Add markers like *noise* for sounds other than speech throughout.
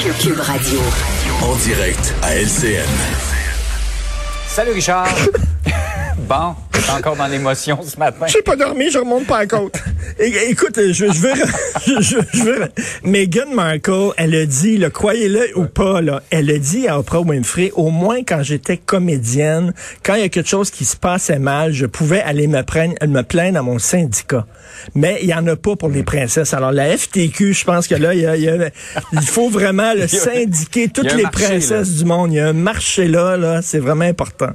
Cube Radio. En direct à LCN. Salut Richard. *laughs* bon, t'es encore dans l'émotion ce matin. J'ai pas dormi, je remonte pas à la côte. Écoute, je, je veux, *laughs* je, je, je veux, Meghan Markle, elle a dit, le croyez-le ou pas, là, elle a dit à Oprah Winfrey, au moins quand j'étais comédienne, quand il y a quelque chose qui se passait mal, je pouvais aller me, prendre, me plaindre à mon syndicat. Mais il y en a pas pour les princesses. Alors la FTQ, je pense que là, il, y a- il y a- il faut vraiment le *laughs* syndiquer toutes les marché, princesses du monde. Il y a un marché là, là, c'est vraiment important.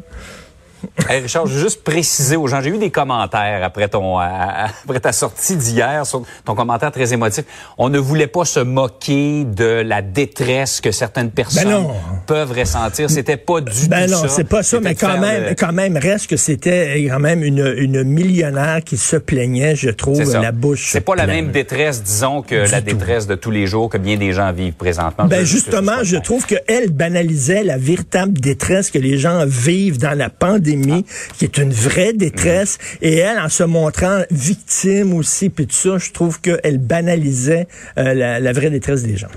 Hey, Richard, je veux juste préciser aux gens, j'ai eu des commentaires après ton euh, *laughs* après ta sortie d'hier sur ton commentaire très émotif. On ne voulait pas se moquer de la détresse que certaines personnes Ben non. peuvent ressentir. C'était pas du Ben tout non, ça. c'est pas ça, mais quand même, le- quand même, reste que c'était quand même une, une millionnaire qui se plaignait, je trouve, la bouche. C'est pas la même détresse, disons, que la tout. détresse de tous les jours que bien des gens vivent présentement. Ben justement, je trouve qu'elle banalisait la véritable détresse que les gens vivent dans la pandémie, qui est une vraie détresse. Et elle, en se montrant victime aussi, puis tout ça, je trouve qu'elle banalisait euh, la, la vraie détresse des gens.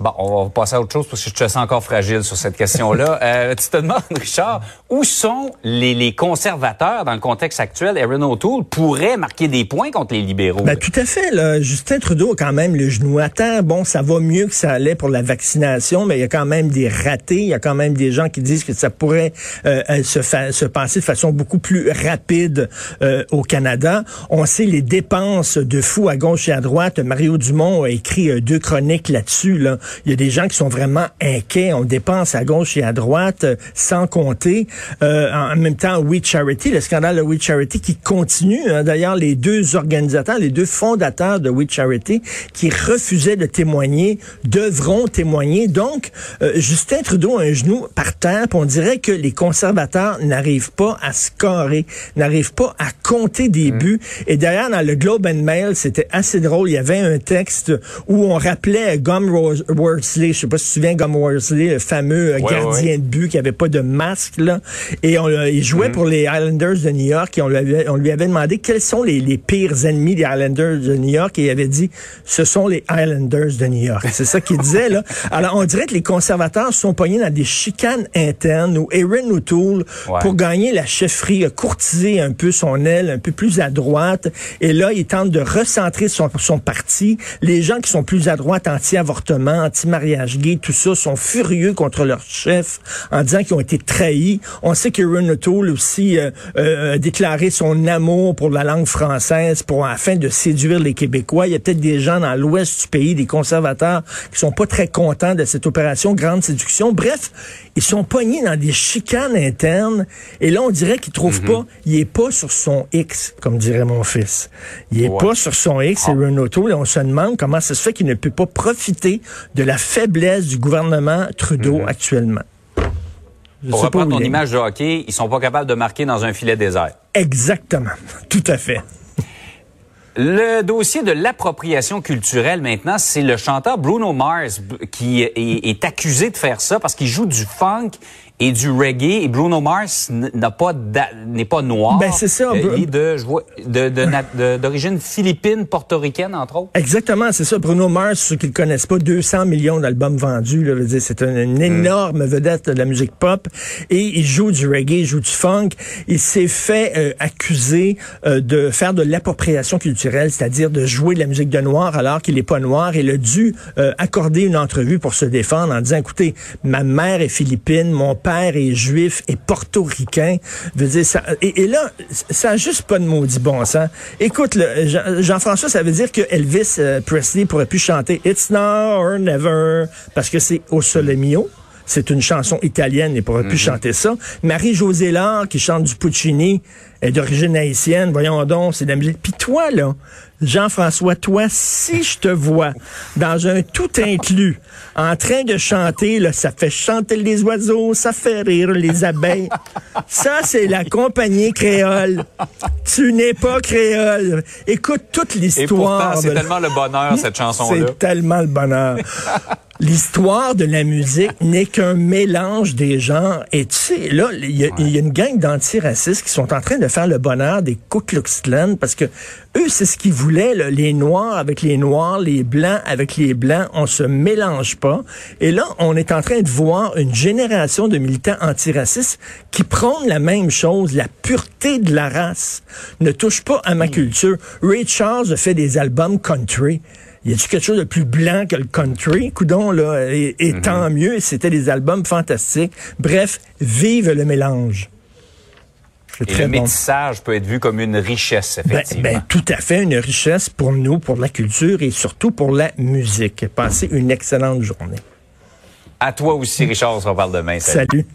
Bon, on va passer à autre chose parce que je te sens encore fragile sur cette question-là. *laughs* Euh, tu te demandes, Richard, où sont les, les conservateurs dans le contexte actuel? Aaron O'Toole pourrait marquer des points contre les libéraux. Ben, tout à fait. Là. Justin Trudeau a quand même le genou à terre. Bon, ça va mieux que ça allait pour la vaccination, mais il y a quand même des ratés. Il y a quand même des gens qui disent que ça pourrait euh, euh, se, se passer de façon beaucoup plus rapide euh, au Canada. On sait les dépenses de fous à gauche et à droite. Mario Dumont a écrit euh, deux chroniques là-dessus. Là. Il y a des gens qui sont vraiment inquiets. On dépense à gauche et à droite euh, sans compter. Euh, en même temps, We Charity, le scandale de We Charity qui continue. hein. D'ailleurs, les deux organisateurs, les deux fondateurs de We Charity qui refusaient de témoigner devront témoigner. Donc, euh, Justin Trudeau a un genou par terre. on dirait que les conservateurs n'arrivent pas à scorer, n'arrivent pas à compter des buts. Et d'ailleurs, dans le Globe and Mail, c'était assez drôle. Il y avait un texte où on rappelait Gum Ros- Worsley. Je sais pas si tu te souviens, Gum Worsley, le fameux euh, Ouais, gardien ouais. de but qui avait pas de masque, là. Et on, il jouait pour les Islanders de New York et on lui avait, on lui avait demandé quels sont les, les pires ennemis des Islanders de New York et il avait dit, ce sont les Islanders de New York. C'est ça qu'il *laughs* disait, là. Alors, on dirait que les conservateurs sont pognés dans des chicanes internes où Aaron O'Toole, Ouais. pour gagner la chefferie, a courtisé un peu son aile, un peu plus à droite. Et là, il tente de recentrer son, son parti. Les gens qui sont plus à droite, anti-avortement, anti-mariage gay, tout ça, sont furieux contre leur chef en disant qu'ils ont été trahis. On sait que O'Toole aussi euh, euh, a déclaré son amour pour la langue française pour afin de séduire les Québécois. Il y a peut-être des gens dans l'ouest du pays, des conservateurs, qui sont pas très contents de cette opération Grande Séduction. Bref, ils sont pognés dans des chicanes internes. Et là, on dirait qu'ils trouvent pas, il est pas sur son X, comme dirait mon fils. Il est Ouais. pas sur son X, c'est Aaron O'Toole. Et on se demande comment ça se fait qu'il ne peut pas profiter de la faiblesse du gouvernement Trudeau actuellement. Je Pour reprendre ton image de hockey, ils sont pas capables de marquer dans un filet désert. Exactement. *laughs* Tout à fait. Le dossier de l'appropriation culturelle maintenant, c'est le chanteur Bruno Mars qui est accusé de faire ça parce qu'il joue du funk et du reggae. Et Bruno Mars n'a pas n'est pas noir. Ben, c'est ça, Euh, il est de d'origine philippine, portoricaine entre autres. Exactement, c'est ça. Bruno Mars, ceux qui le connaissent pas, 200 millions d'albums vendus. Là, dire, c'est une, une énorme vedette de la musique pop. Et il joue du reggae, il joue du funk. Il s'est fait euh, accuser euh, de faire de l'appropriation culturelle, c'est-à-dire de jouer de la musique de noir alors qu'il est pas noir. Il a dû euh, accorder une entrevue pour se défendre en disant, écoutez, ma mère est philippine, mon père est juif et portoricain. Veut dire, ça, et, et là, ça a juste pas de maudit bon sens. Écoute, Jean-François, ça veut dire que Elvis euh, Presley pourrait plus chanter It's now or never parce que c'est au sole mio. C'est une chanson italienne et pourrait plus chanter ça. Marie-Josée Laure qui chante du Puccini, est d'origine haïtienne, voyons donc, c'est de la musique. Puis toi, là, Jean-François, toi, si je te vois dans un tout inclus, en train de chanter, là, ça fait chanter les oiseaux, ça fait rire les abeilles. Ça, c'est la compagnie créole. Tu n'es pas créole. Écoute toute l'histoire. c'est tellement le bonheur, cette chanson-là. c'est tellement le bonheur. L'histoire de la musique n'est qu'un mélange des genres. Et tu sais, là, il y, y a une gang d'antiracistes qui sont en train de faire le bonheur des Ku Klux Klan parce que eux, c'est ce qu'ils voulaient, là, les Noirs avec les Noirs, les Blancs avec les Blancs. On se mélange pas. Et là, on est en train de voir une génération de militants antiracistes qui prônent la même chose, la pureté de la race. Ne touche pas à ma culture. Ray Charles a fait des albums country. Y a-tu quelque chose de plus blanc que le country? Coudon, là, et, et tant mieux, c'était des albums fantastiques. Bref, vive le mélange. Et le bon. métissage peut être vu comme une richesse, Ben, effectivement. ben, tout à fait une richesse pour nous, pour la culture et surtout pour la musique. Passez une excellente journée. à toi aussi, Richard, on se reparle demain. Salut. Salut.